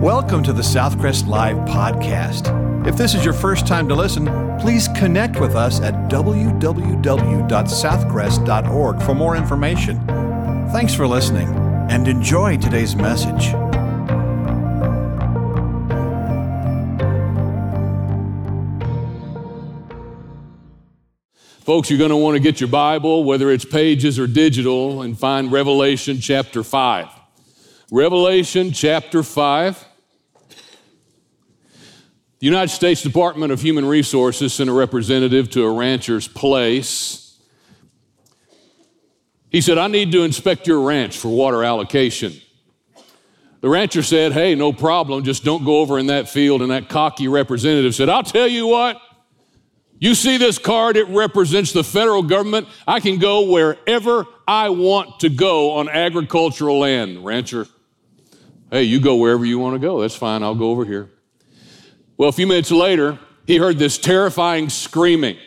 Welcome to the Southcrest Live podcast. If this is your first time to listen, please connect with us at www.southcrest.org for more information. Thanks for listening and enjoy today's message. Folks, you're going to want to get your Bible, whether it's pages or digital, and find Revelation chapter 5. Revelation chapter 5. The United States Department of Human Resources sent a representative to a rancher's place. He said, I need to inspect your ranch for water allocation. The rancher said, Hey, no problem, just don't go over in that field. And that cocky representative said, I'll tell you what, you see this card, it represents the federal government. I can go wherever I want to go on agricultural land. Rancher, hey, you go wherever you want to go. That's fine, I'll go over here. Well, a few minutes later, he heard this terrifying screaming.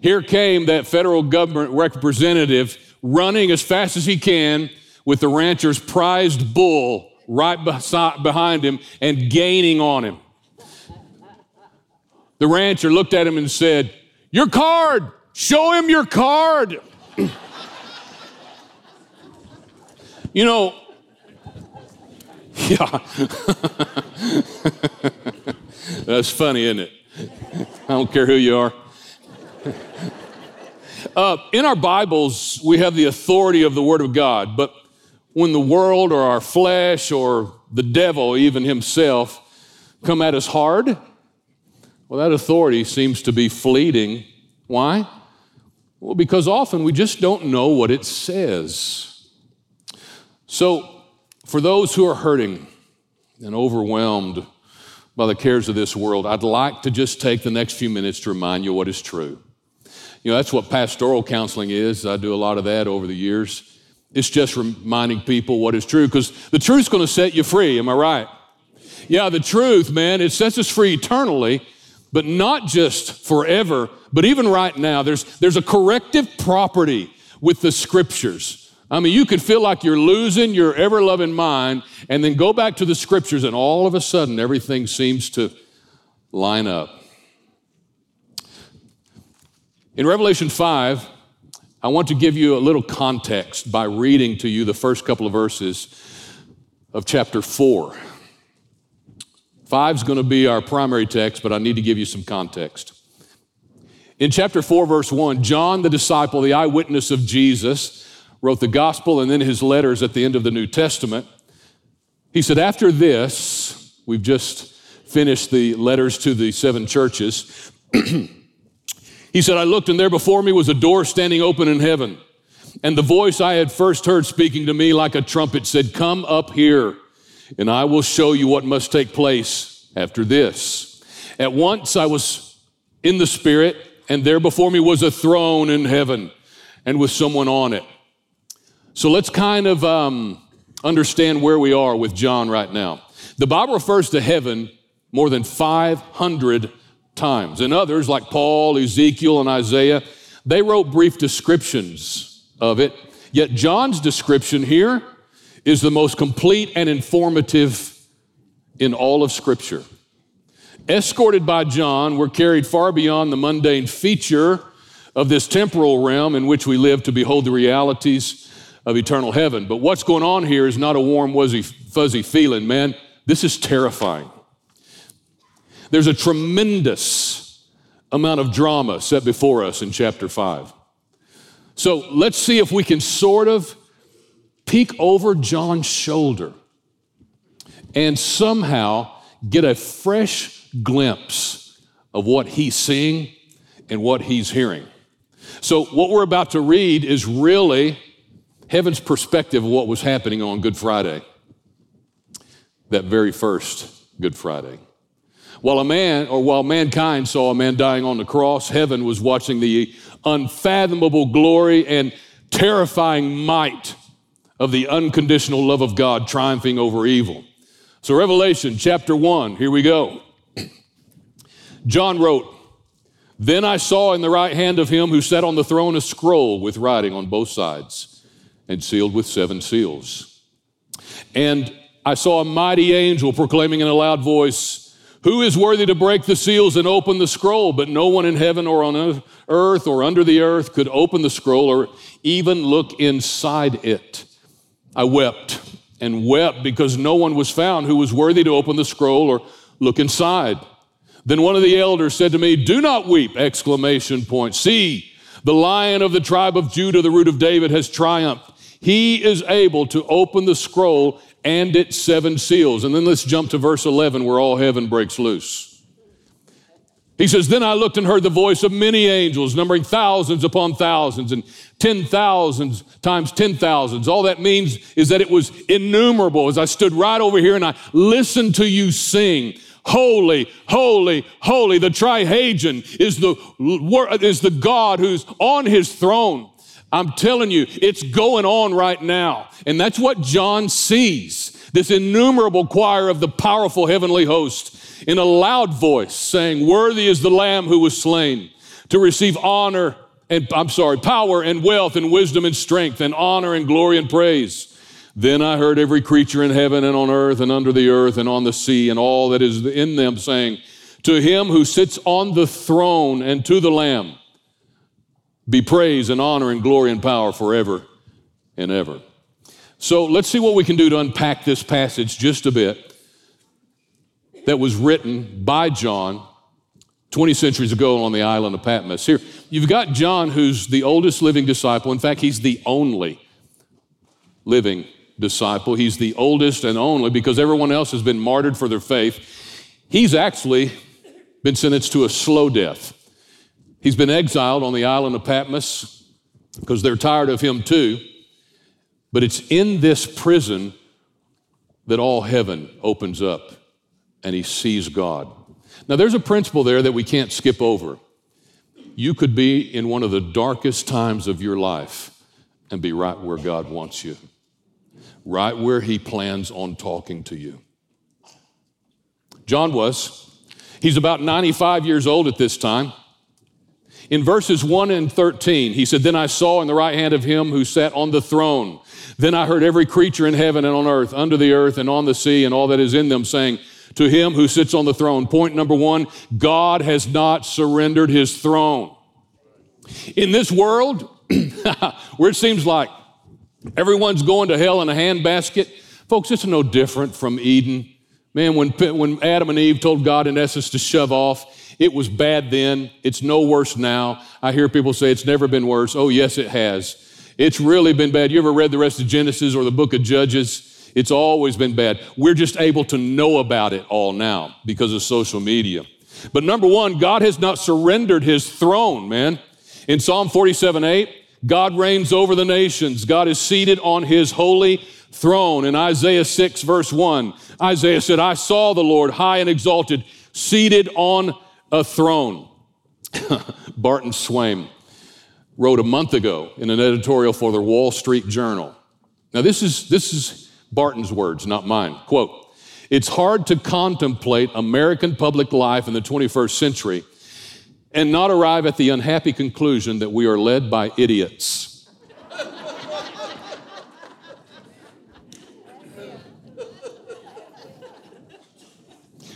Here came that federal government representative running as fast as he can with the rancher's prized bull right behind him and gaining on him. The rancher looked at him and said, Your card, show him your card. you know, yeah. That's funny, isn't it? I don't care who you are. Uh, in our Bibles, we have the authority of the Word of God, but when the world or our flesh or the devil, even himself, come at us hard, well, that authority seems to be fleeting. Why? Well, because often we just don't know what it says. So, for those who are hurting and overwhelmed by the cares of this world, I'd like to just take the next few minutes to remind you what is true. You know, that's what pastoral counseling is. I do a lot of that over the years. It's just reminding people what is true because the truth's going to set you free. Am I right? Yeah, the truth, man, it sets us free eternally, but not just forever, but even right now. There's, there's a corrective property with the scriptures. I mean, you could feel like you're losing your ever loving mind and then go back to the scriptures, and all of a sudden everything seems to line up. In Revelation 5, I want to give you a little context by reading to you the first couple of verses of chapter 4. Five is going to be our primary text, but I need to give you some context. In chapter 4, verse 1, John, the disciple, the eyewitness of Jesus, wrote the gospel and then his letters at the end of the New Testament. He said, After this, we've just finished the letters to the seven churches. he said, I looked and there before me was a door standing open in heaven. And the voice I had first heard speaking to me like a trumpet said, Come up here, and I will show you what must take place after this. At once I was in the Spirit, and there before me was a throne in heaven, and with someone on it. So let's kind of um, understand where we are with John right now. The Bible refers to heaven more than 500 times. And others, like Paul, Ezekiel, and Isaiah, they wrote brief descriptions of it. Yet John's description here is the most complete and informative in all of Scripture. Escorted by John, we're carried far beyond the mundane feature of this temporal realm in which we live to behold the realities of eternal heaven. But what's going on here is not a warm, fuzzy, fuzzy feeling, man. This is terrifying. There's a tremendous amount of drama set before us in chapter 5. So let's see if we can sort of peek over John's shoulder and somehow get a fresh glimpse of what he's seeing and what he's hearing. So, what we're about to read is really heaven's perspective of what was happening on Good Friday, that very first Good Friday. While a man, or while mankind saw a man dying on the cross, heaven was watching the unfathomable glory and terrifying might of the unconditional love of God triumphing over evil. So, Revelation chapter 1, here we go. John wrote, Then I saw in the right hand of him who sat on the throne a scroll with writing on both sides and sealed with seven seals. And I saw a mighty angel proclaiming in a loud voice, Who is worthy to break the seals and open the scroll? But no one in heaven or on earth or under the earth could open the scroll or even look inside it. I wept and wept because no one was found who was worthy to open the scroll or look inside. Then one of the elders said to me, Do not weep! Exclamation point. See, the lion of the tribe of Judah, the root of David, has triumphed. He is able to open the scroll and its seven seals. And then let's jump to verse 11 where all heaven breaks loose. He says, Then I looked and heard the voice of many angels, numbering thousands upon thousands and ten thousands times ten thousands. All that means is that it was innumerable as I stood right over here and I listened to you sing. Holy, holy, holy. The trisagion is the, is the God who's on his throne. I'm telling you, it's going on right now. And that's what John sees this innumerable choir of the powerful heavenly host in a loud voice saying, Worthy is the Lamb who was slain to receive honor and, I'm sorry, power and wealth and wisdom and strength and honor and glory and praise. Then I heard every creature in heaven and on earth and under the earth and on the sea and all that is in them saying, To him who sits on the throne and to the Lamb be praise and honor and glory and power forever and ever. So let's see what we can do to unpack this passage just a bit that was written by John 20 centuries ago on the island of Patmos. Here, you've got John, who's the oldest living disciple. In fact, he's the only living disciple. He's the oldest and only because everyone else has been martyred for their faith. He's actually been sentenced to a slow death. He's been exiled on the island of Patmos because they're tired of him too. But it's in this prison that all heaven opens up and he sees God. Now, there's a principle there that we can't skip over. You could be in one of the darkest times of your life and be right where God wants you, right where he plans on talking to you. John was. He's about 95 years old at this time. In verses 1 and 13, he said, Then I saw in the right hand of him who sat on the throne. Then I heard every creature in heaven and on earth, under the earth and on the sea, and all that is in them, saying, To him who sits on the throne. Point number one God has not surrendered his throne. In this world, where it seems like everyone's going to hell in a handbasket, folks, it's no different from Eden. Man, when, when Adam and Eve told God, in essence, to shove off, it was bad then. It's no worse now. I hear people say it's never been worse. Oh, yes, it has. It's really been bad. You ever read the rest of Genesis or the book of Judges? It's always been bad. We're just able to know about it all now because of social media. But number one, God has not surrendered his throne, man. In Psalm 47 8, God reigns over the nations. God is seated on his holy throne. In Isaiah 6, verse 1, Isaiah said, I saw the Lord high and exalted, seated on a throne. Barton Swaim wrote a month ago in an editorial for the Wall Street Journal. Now, this is, this is Barton's words, not mine. Quote, it's hard to contemplate American public life in the 21st century and not arrive at the unhappy conclusion that we are led by idiots.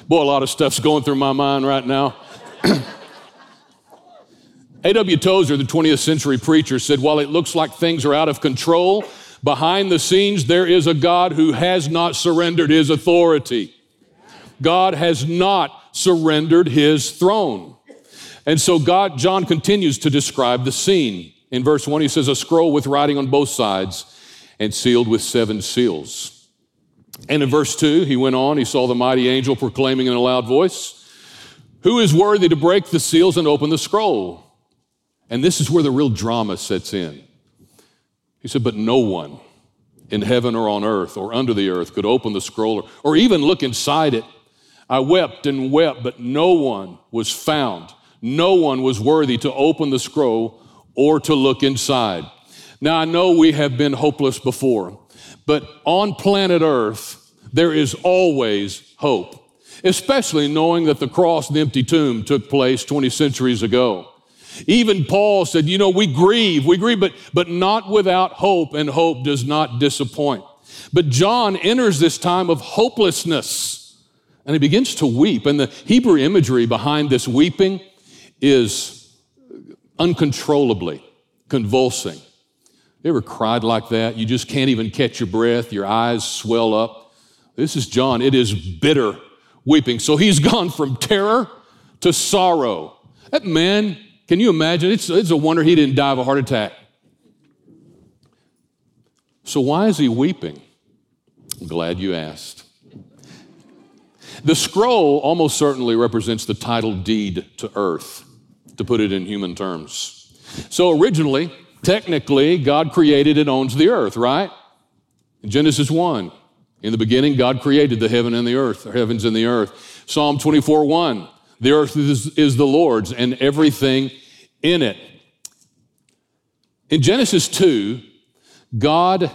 Boy, a lot of stuff's going through my mind right now. A.W. Tozer, the 20th century preacher, said, While it looks like things are out of control, behind the scenes there is a God who has not surrendered his authority. God has not surrendered his throne. And so God, John continues to describe the scene. In verse 1, he says, A scroll with writing on both sides and sealed with seven seals. And in verse 2, he went on, he saw the mighty angel proclaiming in a loud voice, who is worthy to break the seals and open the scroll? And this is where the real drama sets in. He said, But no one in heaven or on earth or under the earth could open the scroll or, or even look inside it. I wept and wept, but no one was found. No one was worthy to open the scroll or to look inside. Now, I know we have been hopeless before, but on planet Earth, there is always hope especially knowing that the cross and the empty tomb took place 20 centuries ago. Even Paul said, you know, we grieve, we grieve, but, but not without hope, and hope does not disappoint. But John enters this time of hopelessness and he begins to weep. And the Hebrew imagery behind this weeping is uncontrollably convulsing. You ever cried like that? You just can't even catch your breath, your eyes swell up. This is John. It is bitter weeping. So he's gone from terror to sorrow. That man, can you imagine? It's, it's a wonder he didn't die of a heart attack. So, why is he weeping? I'm glad you asked. The scroll almost certainly represents the title deed to earth, to put it in human terms. So, originally, technically, God created and owns the earth, right? In Genesis 1, in the beginning, God created the heaven and the earth, the heavens and the earth. Psalm 24 1, the earth is, is the Lord's and everything in it. In Genesis 2, God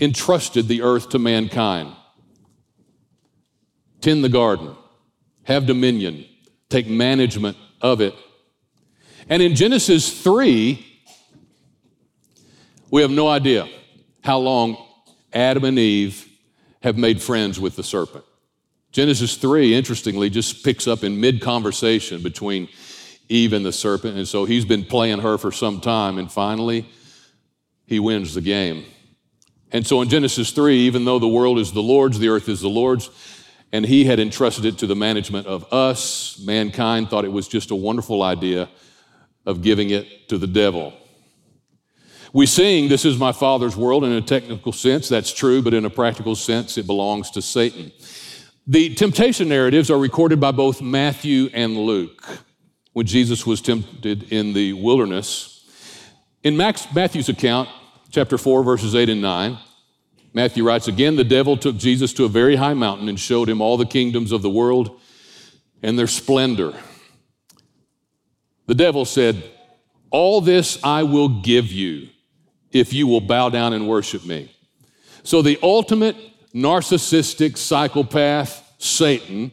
entrusted the earth to mankind. Tend the garden, have dominion, take management of it. And in Genesis 3, we have no idea how long Adam and Eve have made friends with the serpent. Genesis 3, interestingly, just picks up in mid conversation between Eve and the serpent. And so he's been playing her for some time, and finally, he wins the game. And so in Genesis 3, even though the world is the Lord's, the earth is the Lord's, and he had entrusted it to the management of us, mankind thought it was just a wonderful idea of giving it to the devil. We sing, This is my Father's world, in a technical sense, that's true, but in a practical sense, it belongs to Satan. The temptation narratives are recorded by both Matthew and Luke when Jesus was tempted in the wilderness. In Max, Matthew's account, chapter 4, verses 8 and 9, Matthew writes again, the devil took Jesus to a very high mountain and showed him all the kingdoms of the world and their splendor. The devil said, All this I will give you if you will bow down and worship me. So the ultimate narcissistic psychopath, Satan,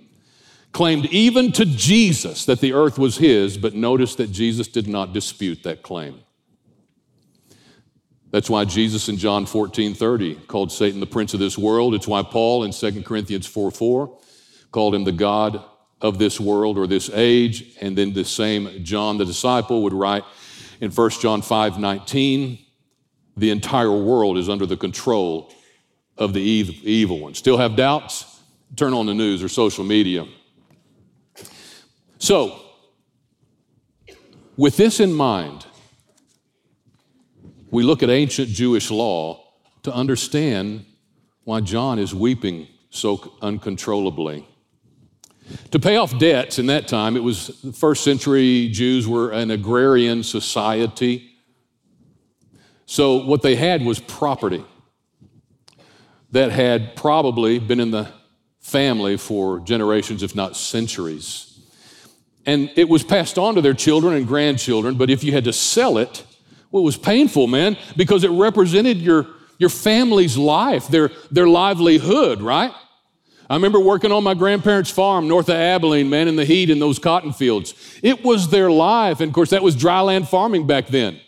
claimed even to Jesus that the earth was his, but notice that Jesus did not dispute that claim. That's why Jesus in John 14 30 called Satan the prince of this world. It's why Paul in 2 Corinthians 4 4 called him the God of this world or this age. And then the same John the disciple would write in 1 John 5 19, the entire world is under the control of the evil one. Still have doubts? Turn on the news or social media. So, with this in mind, we look at ancient Jewish law to understand why John is weeping so uncontrollably. To pay off debts in that time, it was the first century Jews were an agrarian society. So, what they had was property that had probably been in the family for generations, if not centuries. And it was passed on to their children and grandchildren, but if you had to sell it, well, it was painful, man, because it represented your, your family's life, their, their livelihood, right? I remember working on my grandparents' farm north of Abilene, man, in the heat in those cotton fields. It was their life. And of course, that was dry land farming back then.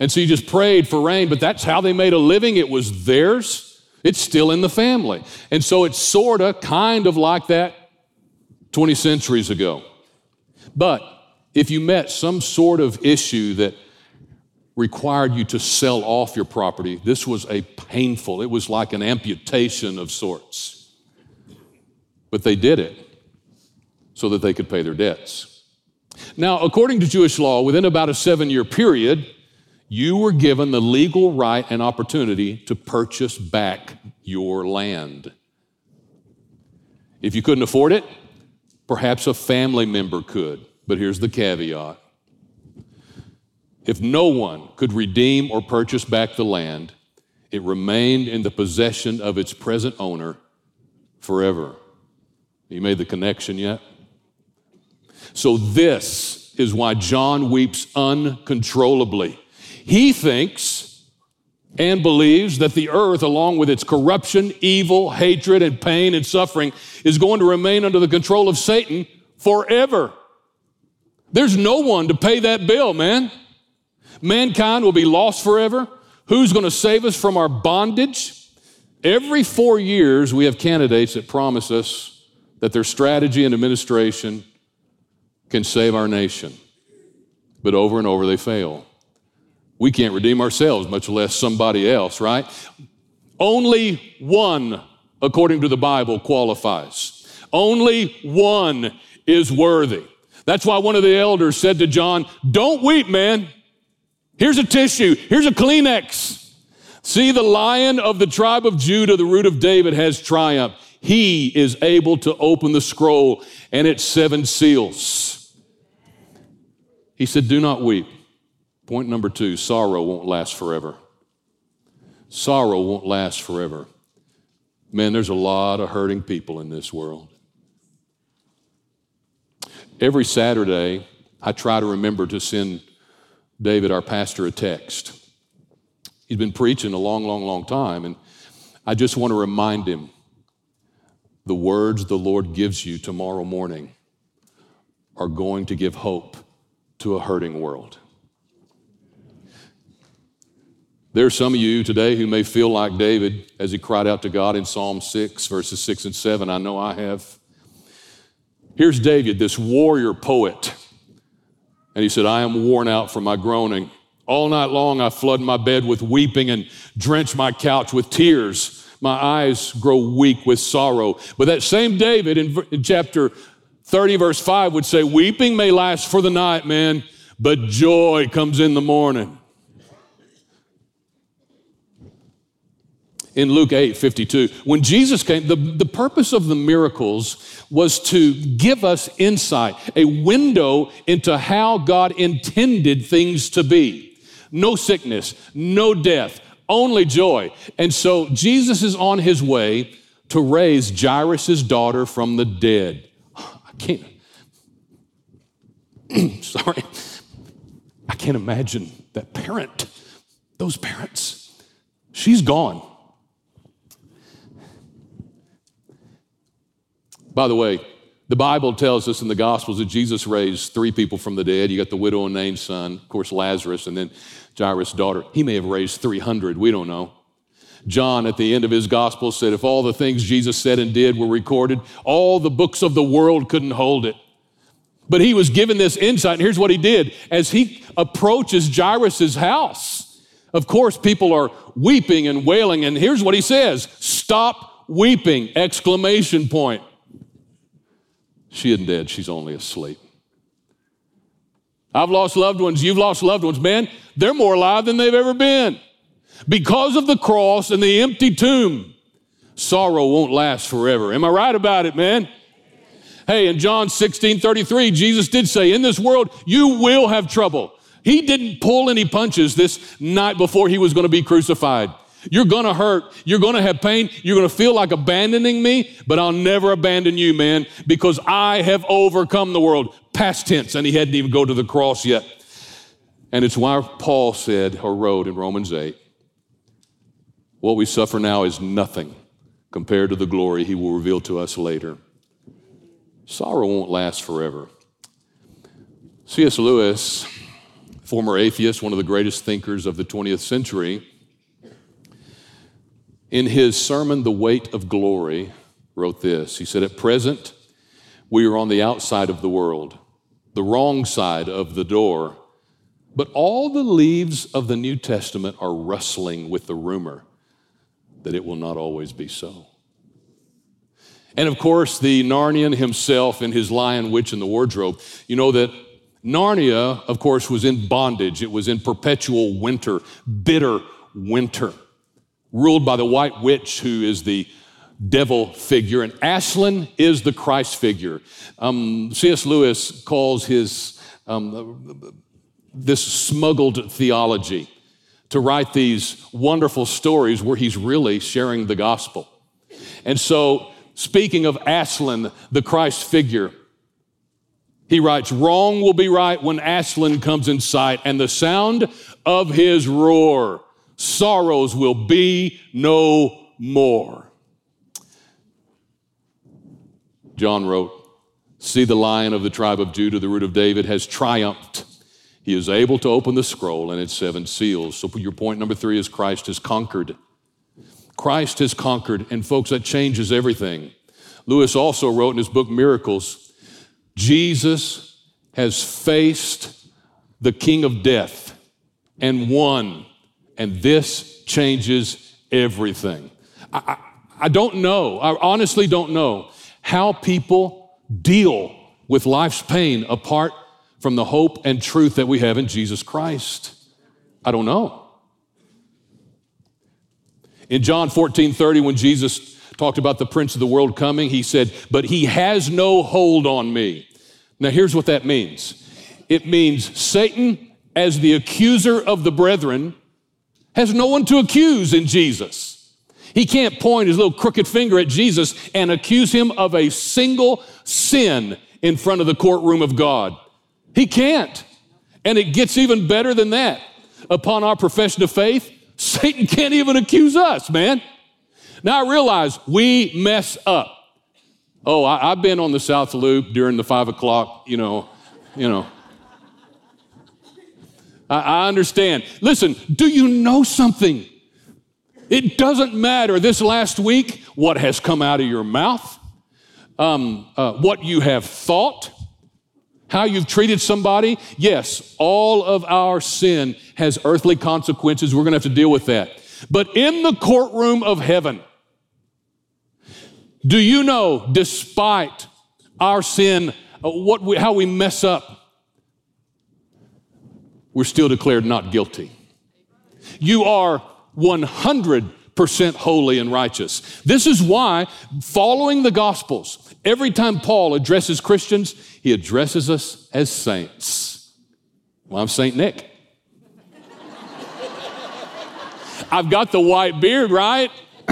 And so you just prayed for rain, but that's how they made a living. It was theirs. It's still in the family. And so it's sort of, kind of like that 20 centuries ago. But if you met some sort of issue that required you to sell off your property, this was a painful, it was like an amputation of sorts. But they did it so that they could pay their debts. Now, according to Jewish law, within about a seven year period, you were given the legal right and opportunity to purchase back your land. If you couldn't afford it, Perhaps a family member could, but here's the caveat. If no one could redeem or purchase back the land, it remained in the possession of its present owner forever. You made the connection yet? So, this is why John weeps uncontrollably. He thinks and believes that the earth, along with its corruption, evil, hatred, and pain and suffering, is going to remain under the control of Satan forever. There's no one to pay that bill, man. Mankind will be lost forever. Who's going to save us from our bondage? Every four years, we have candidates that promise us that their strategy and administration can save our nation. But over and over, they fail. We can't redeem ourselves, much less somebody else, right? Only one, according to the Bible, qualifies. Only one is worthy. That's why one of the elders said to John, Don't weep, man. Here's a tissue, here's a Kleenex. See, the lion of the tribe of Judah, the root of David, has triumphed. He is able to open the scroll and its seven seals. He said, Do not weep. Point number two sorrow won't last forever. Sorrow won't last forever. Man, there's a lot of hurting people in this world. Every Saturday, I try to remember to send David, our pastor, a text. He's been preaching a long, long, long time, and I just want to remind him the words the Lord gives you tomorrow morning are going to give hope to a hurting world. There are some of you today who may feel like David as he cried out to God in Psalm 6, verses 6 and 7. I know I have. Here's David, this warrior poet. And he said, I am worn out from my groaning. All night long I flood my bed with weeping and drench my couch with tears. My eyes grow weak with sorrow. But that same David in, in chapter 30, verse 5 would say, Weeping may last for the night, man, but joy comes in the morning. In Luke 8 52. When Jesus came, the, the purpose of the miracles was to give us insight, a window into how God intended things to be. No sickness, no death, only joy. And so Jesus is on his way to raise Jairus' daughter from the dead. I can't, sorry, I can't imagine that parent, those parents. She's gone. By the way, the Bible tells us in the Gospels that Jesus raised three people from the dead. You got the widow and Nain's son, of course, Lazarus, and then Jairus' daughter. He may have raised 300. We don't know. John, at the end of his gospel, said if all the things Jesus said and did were recorded, all the books of the world couldn't hold it. But he was given this insight, and here's what he did. As he approaches Jairus' house, of course, people are weeping and wailing, and here's what he says Stop weeping! Exclamation point. She isn't dead, she's only asleep. I've lost loved ones, you've lost loved ones. Man, they're more alive than they've ever been. Because of the cross and the empty tomb, sorrow won't last forever. Am I right about it, man? Hey, in John 16 33, Jesus did say, In this world, you will have trouble. He didn't pull any punches this night before he was going to be crucified. You're going to hurt. You're going to have pain. You're going to feel like abandoning me, but I'll never abandon you, man, because I have overcome the world. Past tense, and he hadn't even go to the cross yet. And it's why Paul said or wrote in Romans 8, what we suffer now is nothing compared to the glory he will reveal to us later. Sorrow won't last forever. C.S. Lewis, former atheist, one of the greatest thinkers of the 20th century, in his sermon, The Weight of Glory, wrote this. He said, At present, we are on the outside of the world, the wrong side of the door, but all the leaves of the New Testament are rustling with the rumor that it will not always be so. And of course, the Narnian himself in his Lion, Witch, and the Wardrobe, you know that Narnia, of course, was in bondage. It was in perpetual winter, bitter winter ruled by the white witch who is the devil figure, and Aslan is the Christ figure. Um, C.S. Lewis calls his um, this smuggled theology to write these wonderful stories where he's really sharing the gospel. And so, speaking of Aslan, the Christ figure, he writes, Wrong will be right when Aslan comes in sight, and the sound of his roar sorrows will be no more. John wrote, See, the lion of the tribe of Judah, the root of David, has triumphed. He is able to open the scroll and its seven seals. So, your point number three is Christ has conquered. Christ has conquered, and folks, that changes everything. Lewis also wrote in his book Miracles Jesus has faced the king of death and won, and this changes everything. I, I, I don't know, I honestly don't know how people deal with life's pain apart from the hope and truth that we have in Jesus Christ. I don't know. In John 14 30, when Jesus talked about the prince of the world coming, he said, But he has no hold on me. Now, here's what that means it means Satan, as the accuser of the brethren, has no one to accuse in Jesus. He can't point his little crooked finger at Jesus and accuse him of a single sin in front of the courtroom of God. He can't. And it gets even better than that. Upon our profession of faith, Satan can't even accuse us, man. Now I realize we mess up. Oh, I, have been on the South Loop during the five o'clock, you know, you know. I, I understand. Listen, do you know something? It doesn't matter this last week what has come out of your mouth, um, uh, what you have thought, how you've treated somebody. Yes, all of our sin has earthly consequences. We're going to have to deal with that. But in the courtroom of heaven, do you know, despite our sin, uh, what we, how we mess up, we're still declared not guilty. You are 100% holy and righteous. This is why, following the Gospels, every time Paul addresses Christians, he addresses us as saints. Well, I'm Saint Nick. I've got the white beard, right?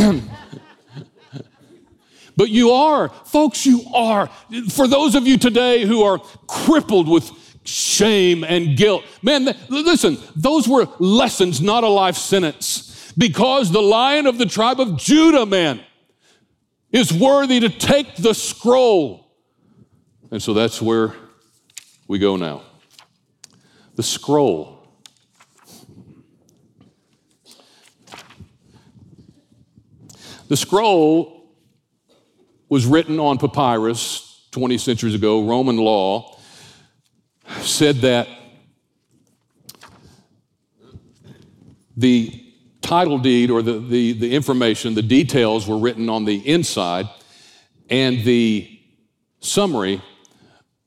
but you are, folks, you are. For those of you today who are crippled with shame and guilt, man, listen, those were lessons, not a life sentence because the lion of the tribe of Judah, man, is worthy to take the scroll. And so that's where we go now. The scroll. The scroll was written on papyrus 20 centuries ago. Roman law said that the title deed or the, the, the information, the details were written on the inside, and the summary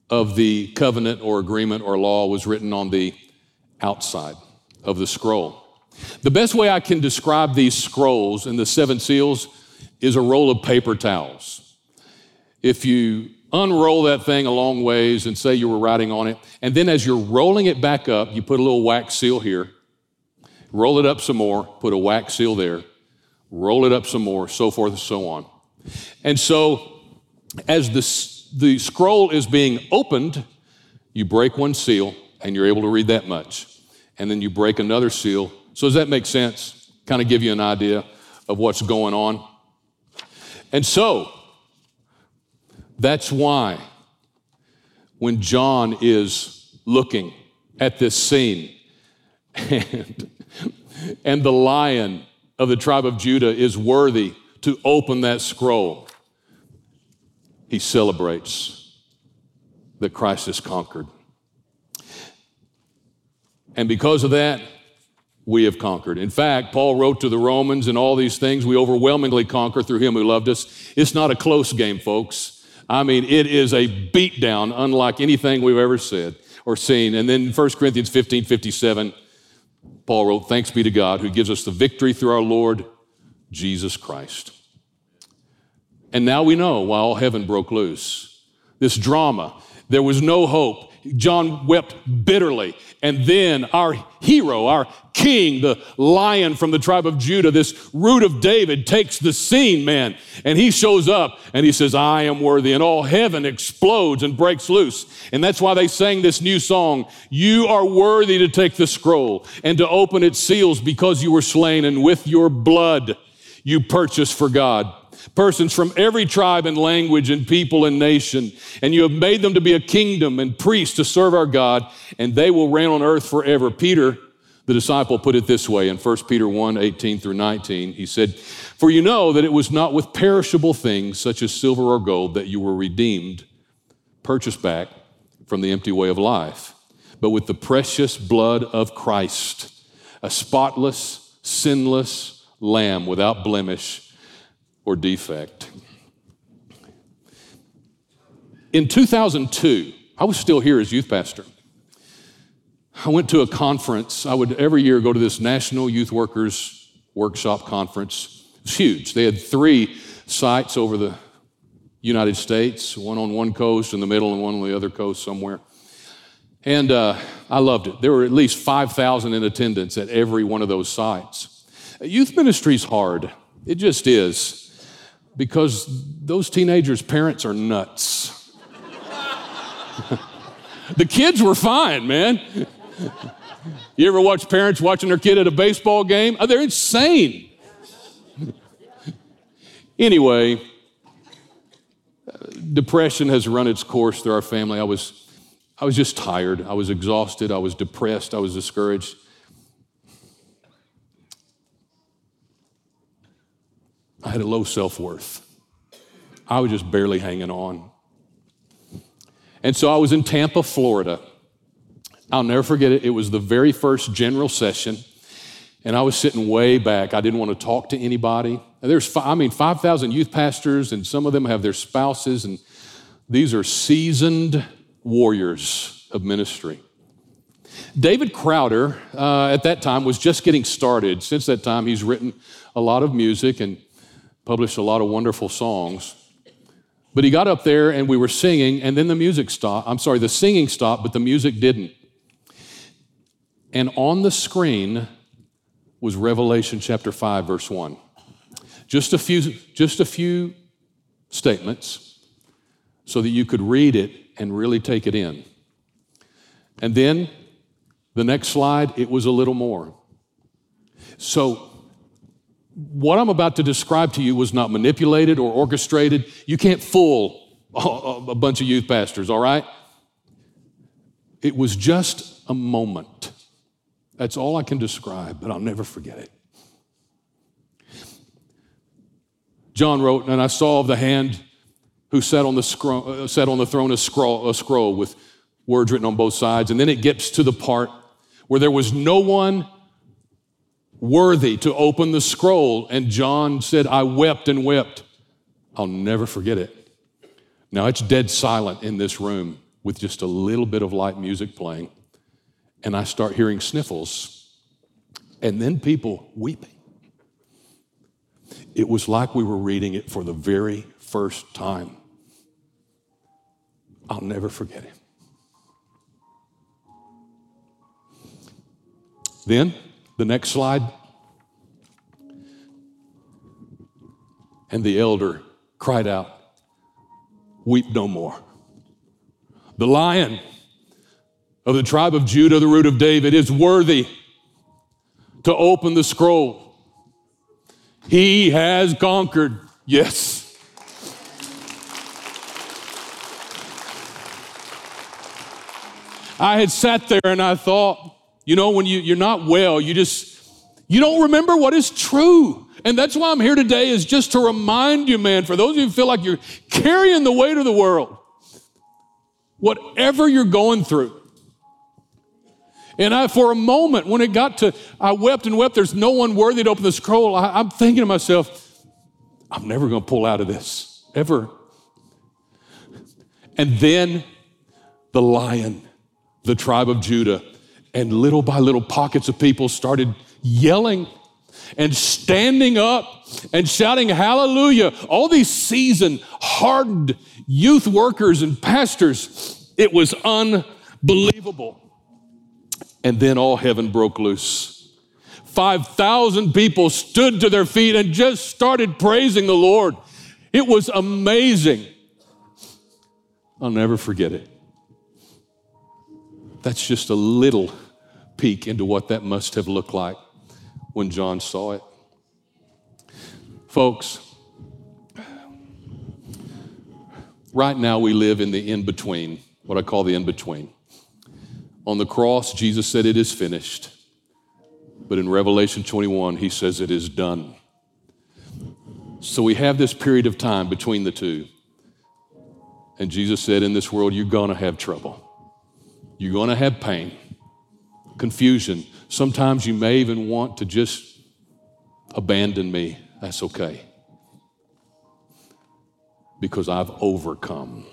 of the covenant or agreement or law was written on the outside of the scroll. The best way I can describe these scrolls and the seven seals is a roll of paper towels. If you unroll that thing a long ways and say you were writing on it, and then as you're rolling it back up, you put a little wax seal here, roll it up some more, put a wax seal there, roll it up some more, so forth and so on. And so, as the, the scroll is being opened, you break one seal and you're able to read that much. And then you break another seal. So, does that make sense? Kind of give you an idea of what's going on. And so, that's why when John is looking at this scene and and the lion of the tribe of Judah is worthy to open that scroll. He celebrates that Christ has conquered. And because of that, we have conquered. In fact, Paul wrote to the Romans and all these things, we overwhelmingly conquer through him who loved us. It's not a close game, folks. I mean, it is a beatdown unlike anything we've ever said or seen. And then 1 Corinthians 15 57, Paul wrote, Thanks be to God who gives us the victory through our Lord Jesus Christ. And now we know why all heaven broke loose. This drama, there was no hope. John wept bitterly. And then our hero, our king, the lion from the tribe of Judah, this root of David, takes the scene, man. And he shows up and he says, I am worthy. And all heaven explodes and breaks loose. And that's why they sang this new song You are worthy to take the scroll and to open its seals because you were slain, and with your blood you purchased for God persons from every tribe and language and people and nation. And you have made them to be a kingdom and priests to serve our God, and they will reign on earth forever. Peter, The disciple put it this way in 1 Peter 1 18 through 19. He said, For you know that it was not with perishable things such as silver or gold that you were redeemed, purchased back from the empty way of life, but with the precious blood of Christ, a spotless, sinless lamb without blemish or defect. In 2002, I was still here as youth pastor. I went to a conference. I would every year go to this National Youth Workers Workshop Conference. It's huge. They had three sites over the United States, one on one coast in the middle and one on the other coast somewhere. And uh, I loved it. There were at least 5,000 in attendance at every one of those sites. Youth ministry is hard. It just is. Because those teenagers' parents are nuts. the kids were fine, man. You ever watch parents watching their kid at a baseball game? Oh, they're insane. anyway, uh, depression has run its course through our family. I was, I was just tired. I was exhausted. I was depressed. I was discouraged. I had a low self worth. I was just barely hanging on. And so I was in Tampa, Florida I'll never forget it. It was the very first general session, and I was sitting way back. I didn't want to talk to anybody. there's, I mean, 5,000 youth pastors, and some of them have their spouses, and these are seasoned warriors of ministry. David Crowder, uh, at that time, was just getting started. Since that time, he's written a lot of music and published a lot of wonderful songs. But he got up there and we were singing, and then the music stopped. I'm sorry, the singing stopped, but the music didn't. And on the screen was Revelation chapter 5, verse 1. Just a few, just a few statements so that you could read it and really take it in. And then the next slide, it was a little more. So, what I'm about to describe to you was not manipulated or orchestrated. You can't fool a bunch of youth pastors, all right? It was just a moment that's all I can describe, but I'll never forget it. John wrote, and I saw the hand who sat on the, scroll, uh, sat on the throne a scroll, a scroll with words written on both sides. And then it gets to the part where there was no one worthy to open the scroll. And John said, I wept and wept. I'll never forget it. Now it's dead silent in this room with just a little bit of light music playing and I start hearing sniffles, and then people weeping. It was like we were reading it for the very first time. I'll never forget it. Then, the next slide. And the elder cried out, Weep no more. The lion of the tribe of Judah, the root of David, is worthy to open the scroll. He has conquered. Yes. I had sat there and I thought, you know, when you, you're not well, you just, you don't remember what is true. And that's why I'm here today is just to remind you, man, for those of you who feel like you're carrying the weight of the world, whatever you're going through, and I, for a moment, when it got to, I wept and wept, there's no one worthy to open the scroll. I, I'm thinking to myself, I'm never going to pull out of this, ever. And then the lion, the tribe of Judah, and little by little, pockets of people started yelling and standing up and shouting hallelujah. All these seasoned, hardened youth workers and pastors, it was unbelievable. And then all heaven broke loose. 5,000 people stood to their feet and just started praising the Lord. It was amazing. I'll never forget it. That's just a little peek into what that must have looked like when John saw it. Folks, right now we live in the in between, what I call the in between. On the cross, Jesus said, It is finished. But in Revelation 21, he says it is done. So we have this period of time between the two. And Jesus said, In this world, you're going to have trouble. You're going to have pain, confusion. Sometimes you may even want to just abandon me. That's okay. Because I've overcome.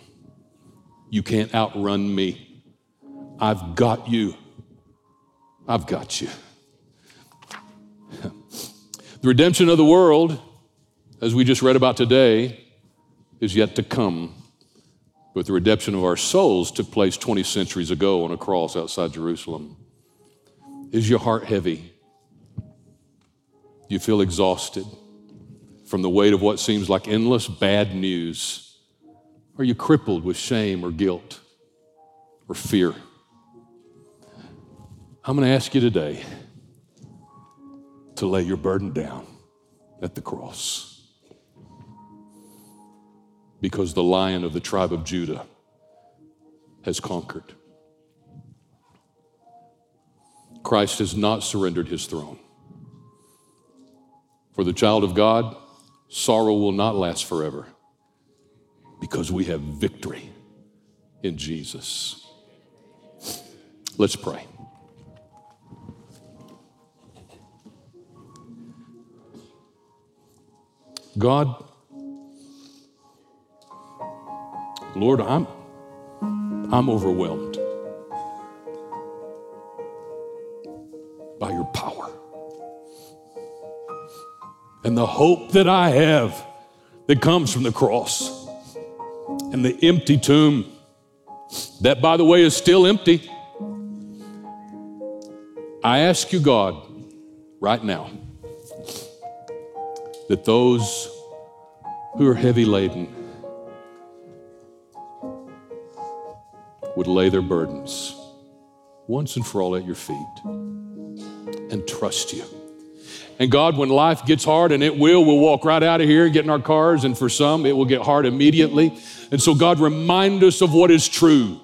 You can't outrun me. I've got you. I've got you. the redemption of the world, as we just read about today, is yet to come. But the redemption of our souls took place 20 centuries ago on a cross outside Jerusalem. Is your heart heavy? You feel exhausted from the weight of what seems like endless bad news? Are you crippled with shame or guilt or fear? I'm going to ask you today to lay your burden down at the cross because the lion of the tribe of Judah has conquered. Christ has not surrendered his throne. For the child of God, sorrow will not last forever because we have victory in Jesus. Let's pray. God, Lord, I'm, I'm overwhelmed And the hope that I have that comes from the cross and the empty tomb, that by the way is still empty. I ask you, God, right now, that those who are heavy laden, would lay their burdens once and for all at your feet and trust you. And God, when life gets hard, and it will, we'll walk right out of here, get in our cars, and for some, it will get hard immediately. And so, God, remind us of what is true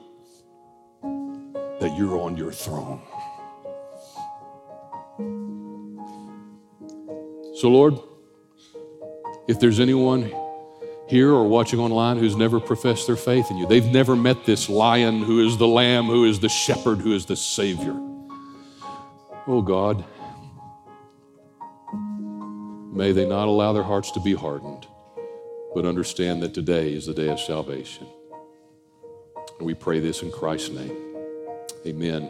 that you're on your throne. So, Lord, if there's anyone here or watching online who's never professed their faith in you. They've never met this lion who is the lamb, who is the shepherd, who is the savior. Oh God, may they not allow their hearts to be hardened, but understand that today is the day of salvation. And we pray this in Christ's name. Amen.